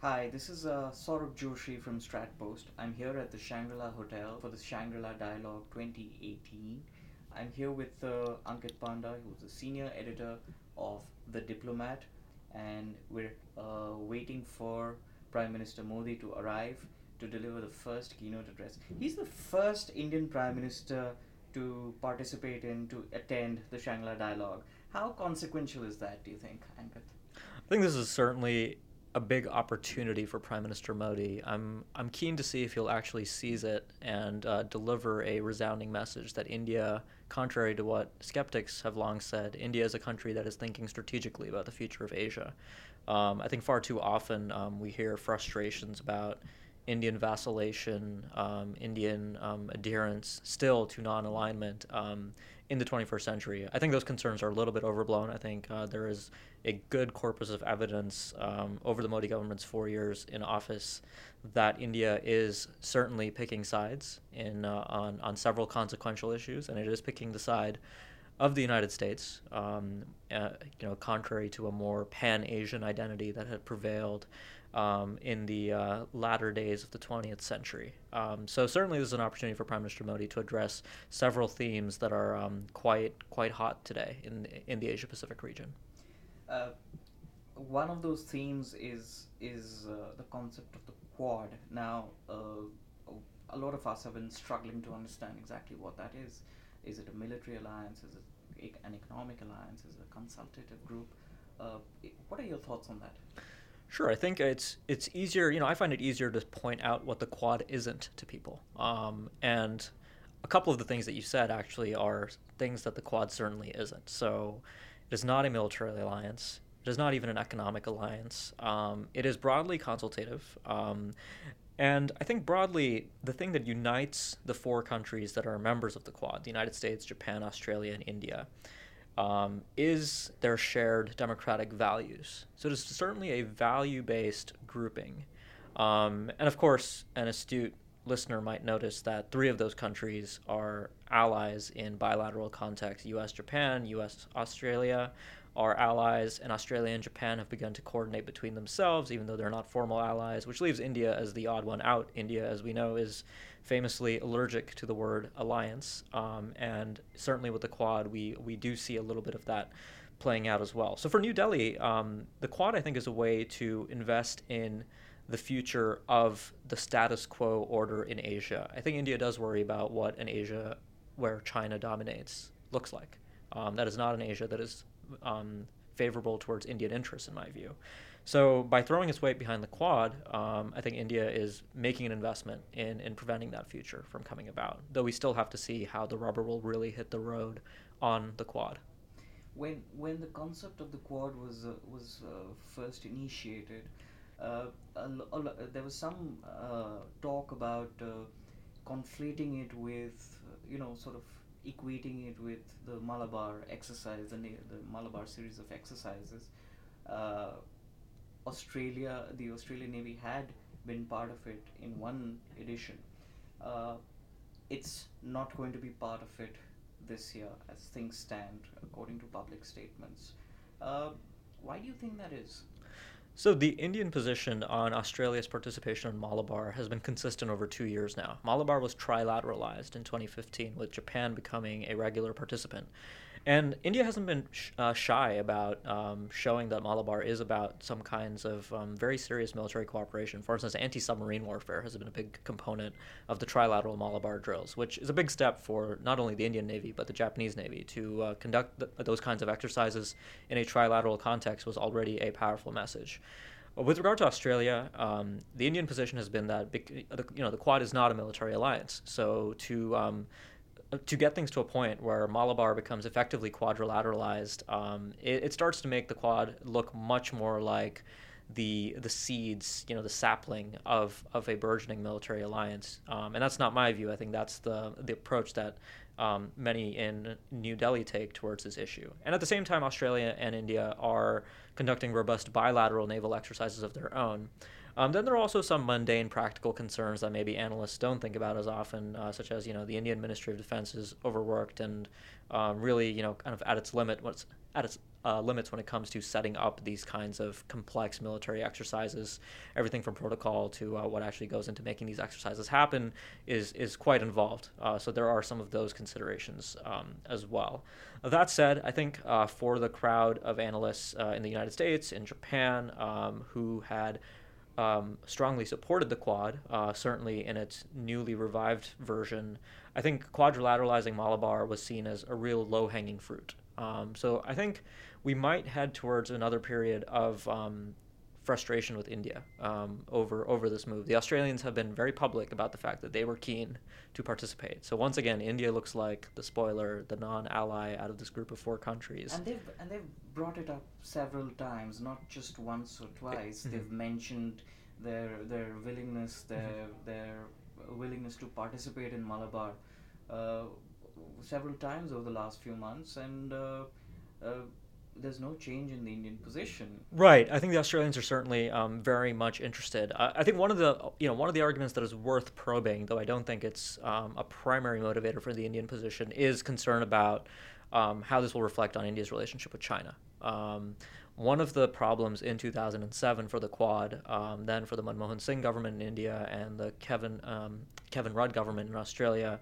Hi, this is uh, Saurabh Joshi from Stratpost. I'm here at the Shangri-La Hotel for the Shangri-La Dialogue 2018. I'm here with uh, Ankit Panda, who's the senior editor of The Diplomat, and we're uh, waiting for Prime Minister Modi to arrive to deliver the first keynote address. He's the first Indian Prime Minister to participate in, to attend the Shangri-La Dialogue. How consequential is that, do you think, Ankit? I think this is certainly a big opportunity for Prime Minister Modi. I'm I'm keen to see if he'll actually seize it and uh, deliver a resounding message that India, contrary to what skeptics have long said, India is a country that is thinking strategically about the future of Asia. Um, I think far too often um, we hear frustrations about Indian vacillation, um, Indian um, adherence still to non alignment um, in the 21st century. I think those concerns are a little bit overblown. I think uh, there is a good corpus of evidence um, over the Modi government's four years in office that India is certainly picking sides in, uh, on, on several consequential issues, and it is picking the side of the United States, um, uh, you know, contrary to a more pan-Asian identity that had prevailed um, in the uh, latter days of the 20th century. Um, so certainly, this is an opportunity for Prime Minister Modi to address several themes that are um, quite quite hot today in in the Asia Pacific region. Uh, one of those themes is is uh, the concept of the Quad. Now, uh, a lot of us have been struggling to understand exactly what that is. Is it a military alliance? Is it an economic alliance? Is it a consultative group? Uh, what are your thoughts on that? Sure, I think it's it's easier. You know, I find it easier to point out what the Quad isn't to people. Um, and a couple of the things that you said actually are things that the Quad certainly isn't. So, it is not a military alliance. It is not even an economic alliance. Um, it is broadly consultative. Um, and I think broadly, the thing that unites the four countries that are members of the Quad the United States, Japan, Australia, and India um, is their shared democratic values. So it is certainly a value based grouping. Um, and of course, an astute listener might notice that three of those countries are allies in bilateral context US Japan, US Australia are allies, and Australia and Japan have begun to coordinate between themselves, even though they're not formal allies, which leaves India as the odd one out. India, as we know, is famously allergic to the word alliance, um, and certainly with the Quad, we we do see a little bit of that playing out as well. So for New Delhi, um, the Quad I think is a way to invest in the future of the status quo order in Asia. I think India does worry about what an Asia where China dominates looks like. Um, that is not an Asia that is um, favorable towards Indian interests, in my view. So by throwing its weight behind the Quad, um, I think India is making an investment in, in preventing that future from coming about. Though we still have to see how the rubber will really hit the road on the Quad. When when the concept of the Quad was uh, was uh, first initiated, uh, there was some uh, talk about uh, conflating it with you know sort of equating it with the Malabar exercise, the, the Malabar series of exercises. Uh, Australia, the Australian Navy had been part of it in one edition. Uh, it's not going to be part of it this year as things stand, according to public statements. Uh, why do you think that is? So the Indian position on Australia's participation in Malabar has been consistent over two years now. Malabar was trilateralized in 2015, with Japan becoming a regular participant. And India hasn't been sh- uh, shy about um, showing that Malabar is about some kinds of um, very serious military cooperation. For instance, anti submarine warfare has been a big component of the trilateral Malabar drills, which is a big step for not only the Indian Navy but the Japanese Navy. To uh, conduct th- those kinds of exercises in a trilateral context was already a powerful message. With regard to Australia, um, the Indian position has been that you know the Quad is not a military alliance. So to um, to get things to a point where Malabar becomes effectively quadrilateralized, um, it, it, starts to make the Quad look much more like the the seeds, you know, the sapling of of a burgeoning military alliance. Um, and that's not my view. I think that's the the approach that um, many in New Delhi take towards this issue. And at the same time, Australia and India are conducting robust bilateral naval exercises of their own. Um, then there are also some mundane practical concerns that maybe analysts don't think about as often, uh, such as you know the Indian Ministry of Defense is overworked and um, really you know kind of at its limit what's at its uh, limits when it comes to setting up these kinds of complex military exercises. Everything from protocol to uh, what actually goes into making these exercises happen is is quite involved. Uh, so there are some of those considerations um, as well. That said, I think uh, for the crowd of analysts uh, in the United States, in Japan, um, who had um, strongly supported the Quad, uh, certainly in its newly revived version. I think quadrilateralizing Malabar was seen as a real low hanging fruit. Um, so I think we might head towards another period of um, frustration with India um, over over this move. The Australians have been very public about the fact that they were keen to participate. So once again, India looks like the spoiler, the non-ally out of this group of four countries. And they've and they've brought it up several times, not just once or twice. Mhm. They've mentioned their their willingness, their their willingness to participate in Malabar uh, several times over the last few months, and uh, uh, there's no change in the Indian position. Right. I think the Australians are certainly um, very much interested. I, think one of the you know one of the arguments that is worth probing, though I don't think it's um, a primary motivator for the Indian position, is concern about um, how this will reflect on India's relationship with China. Um, one of the problems in 2007 for the Quad, um, then for the Manmohan Singh government in India and the Kevin um, Kevin Rudd government in Australia,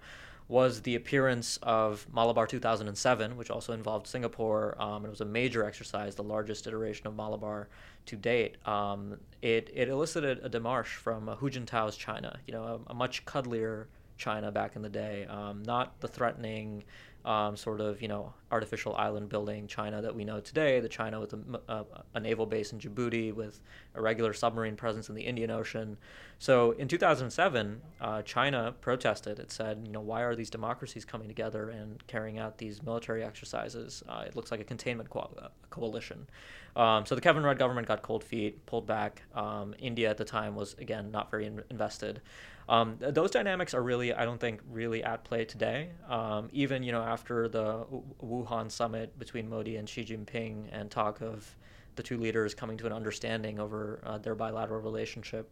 was the appearance of Malabar 2007, which also involved Singapore. Um, it was a major exercise, the largest iteration of Malabar to date. Um, it, it elicited a demarche from uh, Hu Jintao's China, you know, a, a much cuddlier China back in the day, um, not the threatening um, sort of you know artificial island building China that we know today, the China with a, a, a, naval base in Djibouti with a regular submarine presence in the Indian Ocean. So in 2007, uh, China protested. It said, you know, why are these democracies coming together and carrying out these military exercises? Uh, it looks like a containment co- uh, coalition. Um, so the Kevin Rudd government got cold feet, pulled back. Um, India at the time was again not very in- invested. Um, those dynamics are really, I don't think, really at play today. Um, even you know after the Wuhan summit between Modi and Xi Jinping and talk of the two leaders coming to an understanding over uh, their bilateral relationship,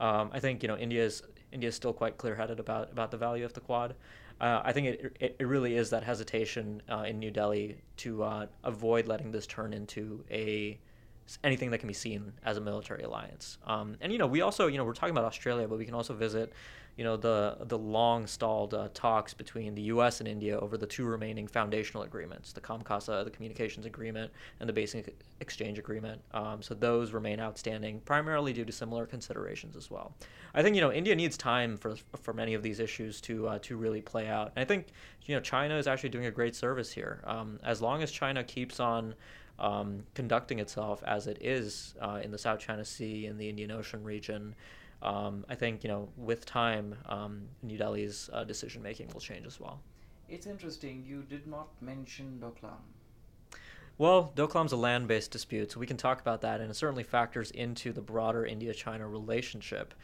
um, I think you know India is India is still quite clear-headed about about the value of the Quad. Uh, I think it, it, it really is that hesitation uh, in New Delhi to uh, avoid letting this turn into a anything that can be seen as a military alliance. Um, and you know, we also you know we're talking about Australia, but we can also visit you know the the long stalled uh, talks between the U.S. and India over the two remaining foundational agreements, the COMCASA, the Communications Agreement, and the Basic Exchange Agreement. Um, so those remain outstanding, primarily due to similar considerations as well. I think you know India needs time for for many of these issues to uh, to really play out. And I think you know China is actually doing a great service here. Um, as long as China keeps on um, conducting itself as it is uh, in the South China Sea in the Indian Ocean region, um, I think you know with time, um, New Delhi's uh, decision making will change as well. It's interesting. You did not mention Doklam. Well, Doklam's a land-based dispute, so we can talk about that, and it certainly factors into the broader India-China relationship.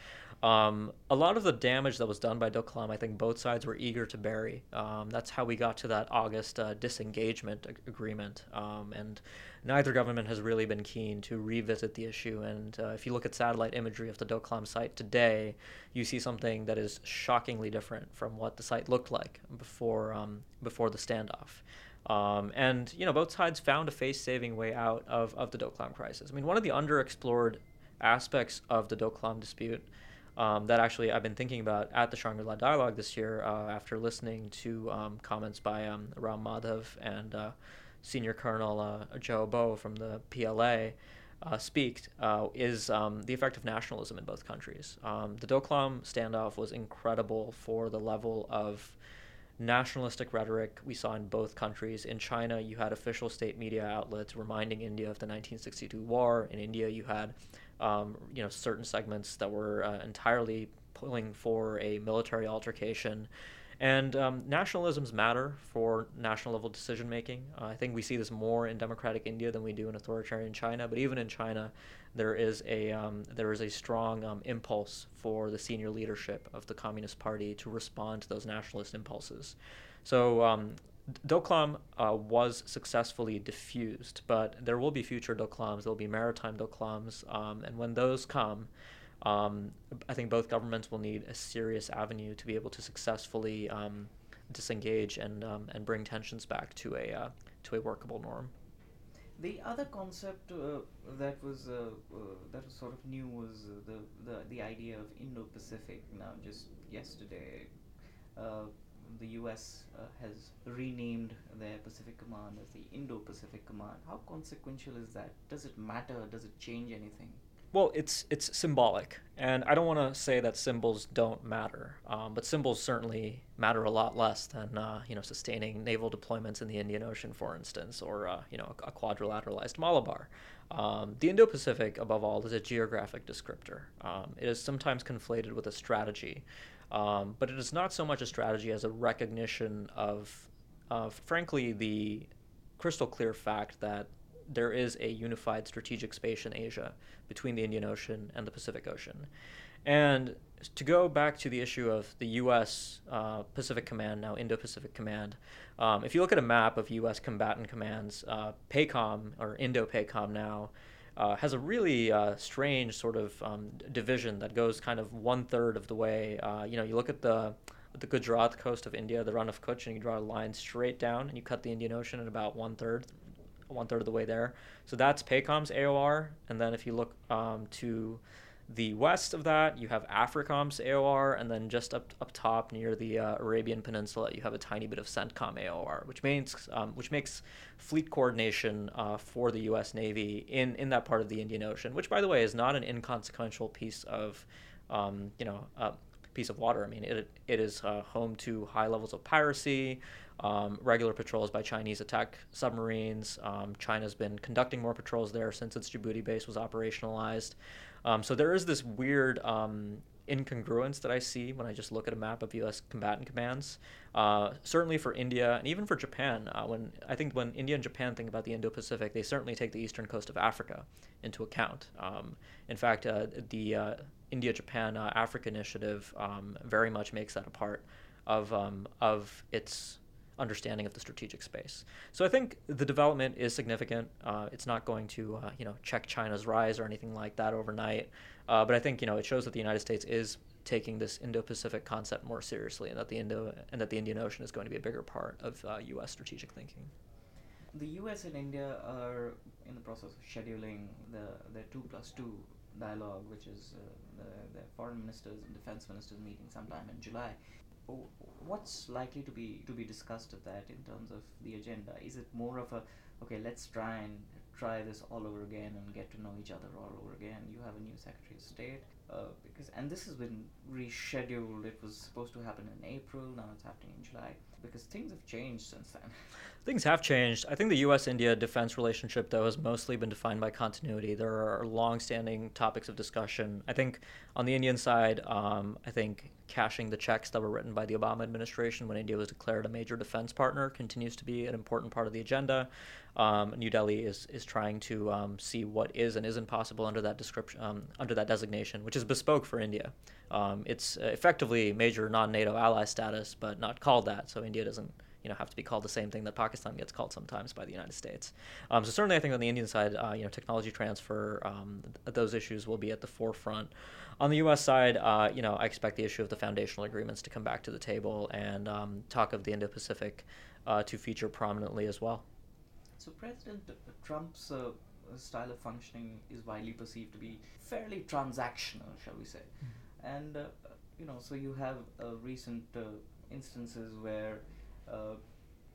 Um, a lot of the damage that was done by Doklam, I think both sides were eager to bury. Um, that's how we got to that August uh, disengagement ag- agreement. Um, and neither government has really been keen to revisit the issue. And uh, if you look at satellite imagery of the Doklam site today, you see something that is shockingly different from what the site looked like before um, before the standoff. Um, and you know, both sides found a face-saving way out of, of the Doklam crisis. I mean, one of the underexplored aspects of the Doklam dispute um, that actually I've been thinking about at the Shangri-La Dialogue this year uh, after listening to um, comments by um, Ram Madhav and uh, Senior Colonel uh, Joe Bo from the PLA uh, speak uh, is um, the effect of nationalism in both countries. Um, the Doklam standoff was incredible for the level of nationalistic rhetoric we saw in both countries. In China, you had official state media outlets reminding India of the 1962 war. In India, you had um, you know certain segments that were uh, entirely pulling for a military altercation. And um, nationalisms matter for national level decision making. Uh, I think we see this more in democratic India than we do in authoritarian China. But even in China, there is a um, there is a strong um, impulse for the senior leadership of the Communist Party to respond to those nationalist impulses. So um, Doklam uh, was successfully diffused, but there will be future Doklams. There will be maritime Doklams, um, and when those come, um, I think both governments will need a serious avenue to be able to successfully um, disengage and and bring tensions back to a uh, to a workable norm. The other concept uh, that was uh, uh, that was sort of new was uh, the, the the idea of Indo-Pacific. Now, just yesterday, uh, the U.S. Has renamed their Pacific Command as the Indo-Pacific Command. How consequential is that? Does it matter? Does it change anything? Well, it's it's symbolic, and I don't want to say that symbols don't matter, um, but symbols certainly matter a lot less than uh, you know sustaining naval deployments in the Indian Ocean, for instance, or uh, you know a, quadrilateralized Malabar. Um, the Indo-Pacific, above all, is a geographic descriptor. Um, it is sometimes conflated with a strategy, um, but it is not so much a strategy as a recognition of, of frankly, the crystal clear fact that there is a unified strategic space in Asia between the Indian Ocean and the Pacific Ocean. And to go back to the issue of the U.S. Uh, Pacific Command, now Indo Pacific Command, um, if you look at a map of U.S. combatant commands, uh, PACOM, or Indo PACOM now, uh, has a really uh, strange sort of um, division that goes kind of one third of the way. Uh, you know, you look at the the Gujarat coast of India, the Rann of Kutch, and you draw a line straight down, and you cut the Indian Ocean at about one third, one third of the way there. So that's PACOM's AOR. And then if you look um, to the west of that, you have AFRICOM's AOR, and then just up up top near the uh, Arabian Peninsula, you have a tiny bit of CENTCOM AOR, which means um, which makes fleet coordination uh, for the U.S. Navy in in that part of the Indian Ocean, which by the way is not an inconsequential piece of um, you know. Uh, piece of water. I mean, it, it is uh, home to high levels of piracy, um, regular patrols by Chinese attack submarines. Um, China's been conducting more patrols there since its Djibouti base was operationalized. Um, so there is this weird um, incongruence that I see when I just look at a map of U.S. combatant commands. Uh, certainly for India and even for Japan, uh, when I think when India and Japan think about the Indo-Pacific, they certainly take the eastern coast of Africa into account. Um, in fact, uh, the uh, India-Japan uh, Africa Initiative um, very much makes that a part of um, of its understanding of the strategic space. So I think the development is significant. Uh, it's not going to uh, you know check China's rise or anything like that overnight, uh, but I think you know it shows that the United States is taking this Indo-Pacific concept more seriously, and that the Indo and that the Indian Ocean is going to be a bigger part of U.S. Uh, strategic thinking. The U.S. and India are in the process of scheduling the the two plus two dialogue, which is uh, the, the foreign ministers and defense ministers meeting sometime in July what's likely to be to be discussed at that in terms of the agenda? Is it more of a okay, let's try and try this all over again and get to know each other all over again? You have a new Secretary of State uh, because and this has been rescheduled. It was supposed to happen in April. Now it's happening in July because things have changed since then. Things have changed. I think the U.S. India defense relationship, though, has mostly been defined by continuity. There are long-standing topics of discussion. I think on the Indian side, um, I think cashing the checks that were written by the Obama administration when India was declared a major defense partner continues to be an important part of the agenda. Um, New Delhi is, is trying to um, see what is and isn't possible under that description, um, under that designation, which is bespoke for India. Um, it's effectively major non-NATO ally status, but not called that, so India doesn't you know have to be called the same thing that Pakistan gets called sometimes by the United States. Um, so certainly, I think on the Indian side, uh, you know, technology transfer, um, th- those issues will be at the forefront. On the U.S. side, uh, you know, I expect the issue of the foundational agreements to come back to the table and um, talk of the Indo-Pacific uh, to feature prominently as well. So President Trump's uh, style of functioning is widely perceived to be fairly transactional, shall we say? Mm-hmm. And uh, you know, so you have uh, recent uh, instances where uh,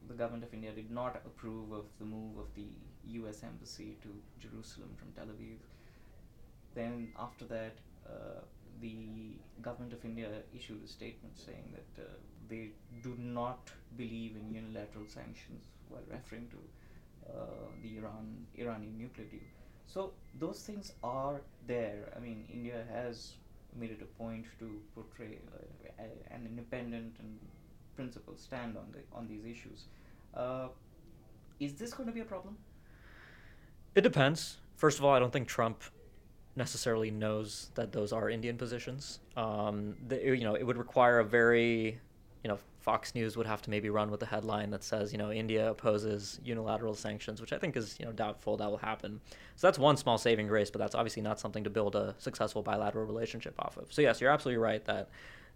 the government of India did not approve of the move of the U.S. embassy to Jerusalem from Tel Aviv. Then after that, uh, the government of India issued a statement saying that uh, they do not believe in unilateral sanctions while referring to the Iran Iranian nuclear deal. So those things are there. I mean, India has made it a point to portray uh, an independent and principled stand on the on these issues. Uh, is this going to be a problem? It depends. First of all, I don't think Trump necessarily knows that those are Indian positions. Um, the, you know, it would require a very you know, Fox News would have to maybe run with a headline that says, you know, India opposes unilateral sanctions, which I think is, you know, doubtful that will happen. So that's one small saving grace, but that's obviously not something to build a successful bilateral relationship off of. So yes, you're absolutely right that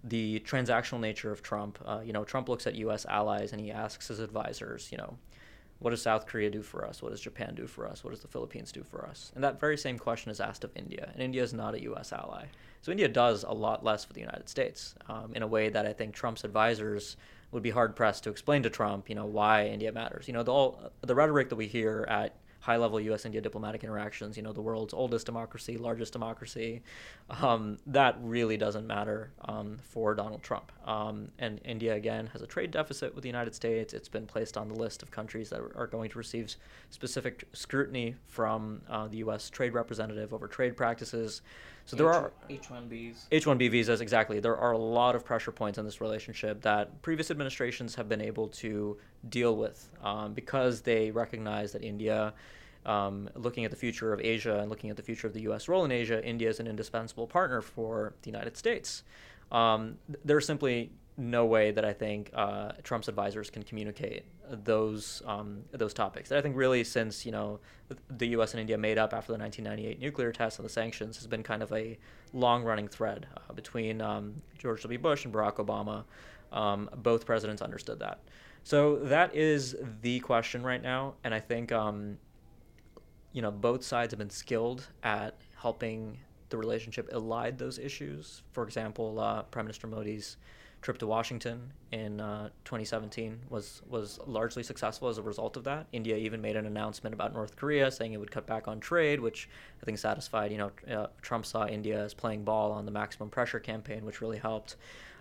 the transactional nature of Trump, uh, you know, Trump looks at U.S. allies and he asks his advisors, you know, what does South Korea do for us? What does Japan do for us? What does the Philippines do for us? And that very same question is asked of India. And India is not a U.S. ally. So India does a lot less for the United States um, in a way that I think Trump's advisors would be hard pressed to explain to Trump, you know, why India matters. You know, the, all, the rhetoric that we hear at high level US India diplomatic interactions, you know, the world's oldest democracy, largest democracy, um, that really doesn't matter um, for Donald Trump. Um, and India, again, has a trade deficit with the United States. It's been placed on the list of countries that are going to receive specific scrutiny from uh, the US trade representative over trade practices. So there H- are H-1Bs. H-1B visas, exactly. There are a lot of pressure points in this relationship that previous administrations have been able to deal with um, because they recognize that India, um, looking at the future of Asia and looking at the future of the U.S. role in Asia, India is an indispensable partner for the United States. Um, th- there's simply no way that I think uh, Trump's advisors can communicate those um, those topics. And I think really since you know the U.S. and India made up after the 1998 nuclear test and the sanctions has been kind of a long running thread uh, between um, George W. Bush and Barack Obama. Um, both presidents understood that. So that is the question right now, and I think um, you know both sides have been skilled at helping the relationship allied those issues. For example, uh, Prime Minister Modi's trip to Washington in uh, 2017 was was largely successful as a result of that. India even made an announcement about North Korea, saying it would cut back on trade, which I think satisfied. You know, uh, Trump saw India as playing ball on the maximum pressure campaign, which really helped.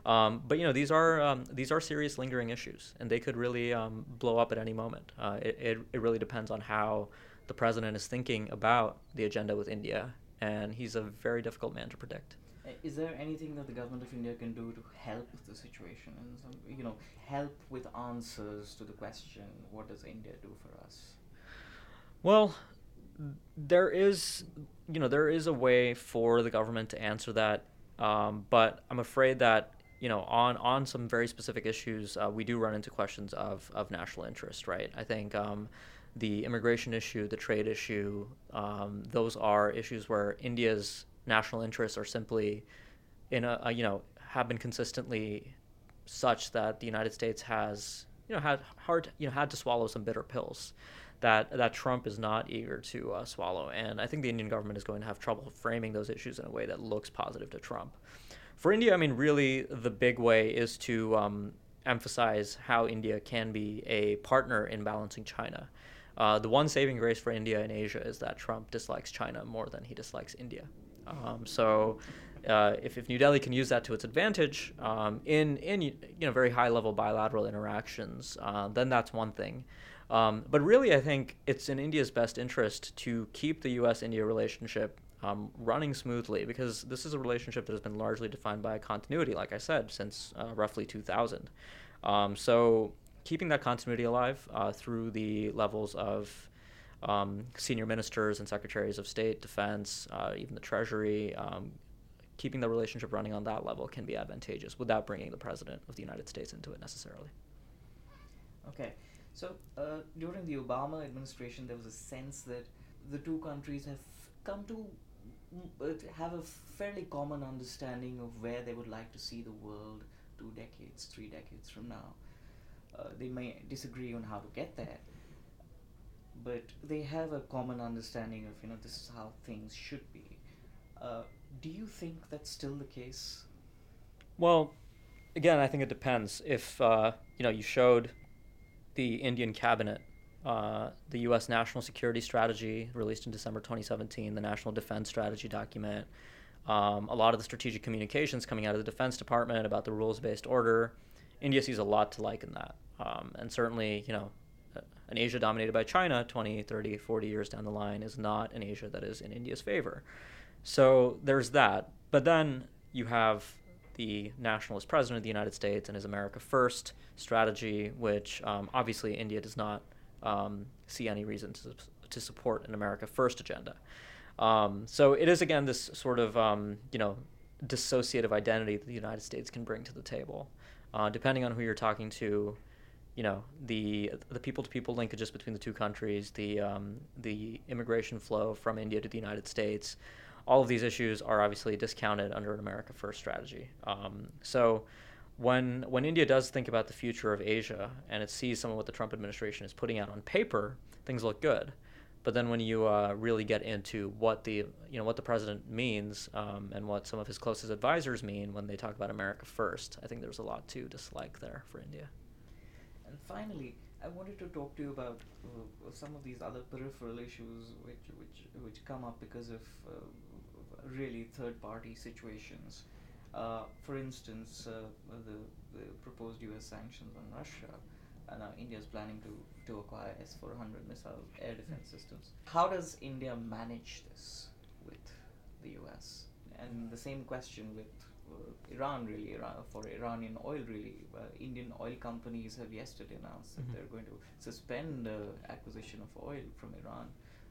Um, but you know, these are um, these are serious lingering issues, and they could really um, blow up at any moment. Uh, it, it it really depends on how the president is thinking about the agenda with India, and he's a very difficult man to predict. Uh, Is there anything that the government of India can do to help with the situation and some, you know, help with answers to the question, what does India do for us? Well, there is, you know, there is a way for the government to answer that, um, but I'm afraid that you know, on on some very specific issues, uh, we do run into questions of of national interest, right? I think. Um, the immigration issue, the trade issue, um, those are issues where India's national interests are simply in a, a, you know have been consistently such that the United States has you know had hard you know had to swallow some bitter pills that that Trump is not eager to uh, swallow, and I think the Indian government is going to have trouble framing those issues in a way that looks positive to Trump. For India, I mean, really, the big way is to um, emphasize how India can be a partner in balancing China. Uh, the one saving grace for India and Asia is that Trump dislikes China more than he dislikes India. Um, so, uh, if, if New Delhi can use that to its advantage um, in in you know very high level bilateral interactions, uh, then that's one thing. Um, but really, I think it's in India's best interest to keep the U.S.-India relationship um, running smoothly because this is a relationship that has been largely defined by a continuity, like I said, since uh, roughly 2000. Um, so keeping that continuity alive uh, through the levels of um, senior ministers and secretaries of state, defense, uh, even the treasury, um, keeping the relationship running on that level can be advantageous without bringing the president of the United States into it necessarily. Okay, so uh, during the Obama administration, there was a sense that the two countries have come to mm, uh, have a fairly common understanding of where they would like to see the world two decades, three decades from now. Uh, they may disagree on how to get there, but they have a common understanding of you know this is how things should be. Uh, do you think that's still the case? Well, again, I think it depends. If uh, you know, you showed the Indian cabinet uh, the U.S. National Security Strategy, released in December 2017, the National Defense Strategy document, um, a lot of the strategic communications coming out of the Defense Department about the rules-based order. India sees a lot to like in that, um, and certainly, you know, an Asia dominated by China 20, 30, 40 years down the line is not an Asia that is in India's favor. So there's that. But then you have the nationalist president of the United States and his America First strategy, which um, obviously India does not um, see any reason to, to support an America First agenda. Um, so it is again this sort of um, you know dissociative identity that the United States can bring to the table. Uh, depending on who you're talking to, you know the the people to people linkages between the two countries, the um, the immigration flow from India to the United States, all of these issues are obviously discounted under an America First strategy. Um, so when when India does think about the future of Asia and it sees some of what the Trump administration is putting out on paper, things look good. But then when you uh, really get into what the you know what the president means um, and what some of his closest advisors mean when they talk about America first, I think there's a lot to dislike there for India. And finally, I wanted to talk to you about uh, some of these other peripheral issues which which which come up because of uh, really third-party situations. Uh, for instance, uh, the, the, proposed U.S. sanctions on Russia, and uh, India is planning to, to acquire S-400 missile air defense systems. How does India manage this with the U.S.? And the same question with uh, Iran, really, Iran, for Iranian oil, really. Uh, Indian oil companies have yesterday announced that mm-hmm. they're going to suspend the acquisition of oil from Iran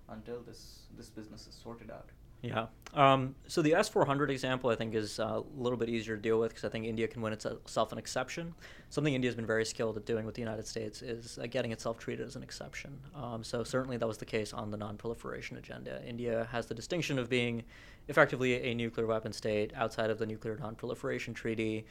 until this this business is sorted out. Yeah. Um, so the S400 example, I think, is a little bit easier to deal with because I think India can win itself an exception. Something India has been very skilled at doing with the United States is uh, getting itself treated as an exception. Um, so certainly that was the case on the non-proliferation agenda. India has the distinction of being effectively a nuclear weapon state outside of the Nuclear Non-Proliferation Treaty,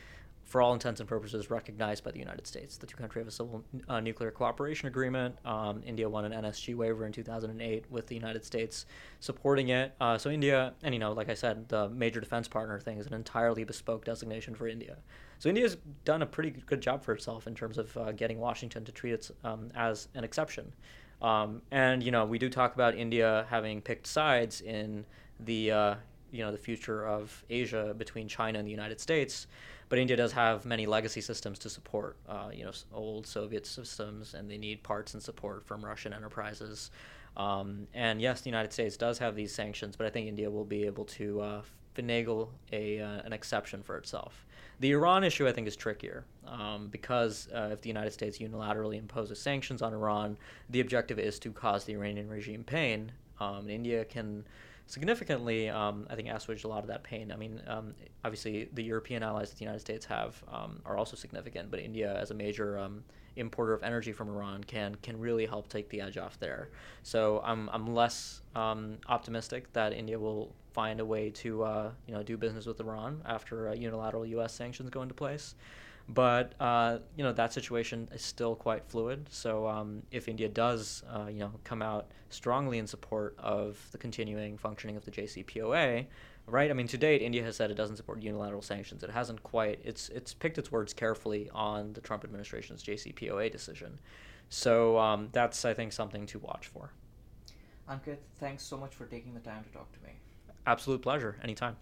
for all intents and purposes, recognized by the United States. The two countries have a civil uh, nuclear cooperation agreement. Um, India won an NSG waiver in 2008 with the United States supporting it. Uh, so India, and you know, like I said, the major defense partner thing is an entirely bespoke designation for India. So India's done a pretty good job for itself in terms of uh, getting Washington to treat it um, as an exception. Um, and you know, we do talk about India having picked sides in the uh, you know the future of Asia between China and the United States. But India does have many legacy systems to support, uh, you know, old Soviet systems, and they need parts and support from Russian enterprises. Um, and yes, the United States does have these sanctions, but I think India will be able to uh, finagle a uh, an exception for itself. The Iran issue, I think, is trickier um, because uh, if the United States unilaterally imposes sanctions on Iran, the objective is to cause the Iranian regime pain. Um, India can significantly, um, I think, assuaged a lot of that pain. I mean, um, obviously, the European allies that the United States have um, are also significant, but India, as a major um, importer of energy from Iran, can can really help take the edge off there. So I'm I'm less um, optimistic that India will find a way to uh, you know do business with Iran after uh, unilateral U.S. sanctions go into place. But uh, you know that situation is still quite fluid. So um, if India does, uh, you know, come out strongly in support of the continuing functioning of the JCPOA, right? I mean, to date, India has said it doesn't support unilateral sanctions. It hasn't quite. It's it's picked its words carefully on the Trump administration's JCPOA decision. So um, that's I think something to watch for. Ankit, thanks so much for taking the time to talk to me. Absolute pleasure. Anytime.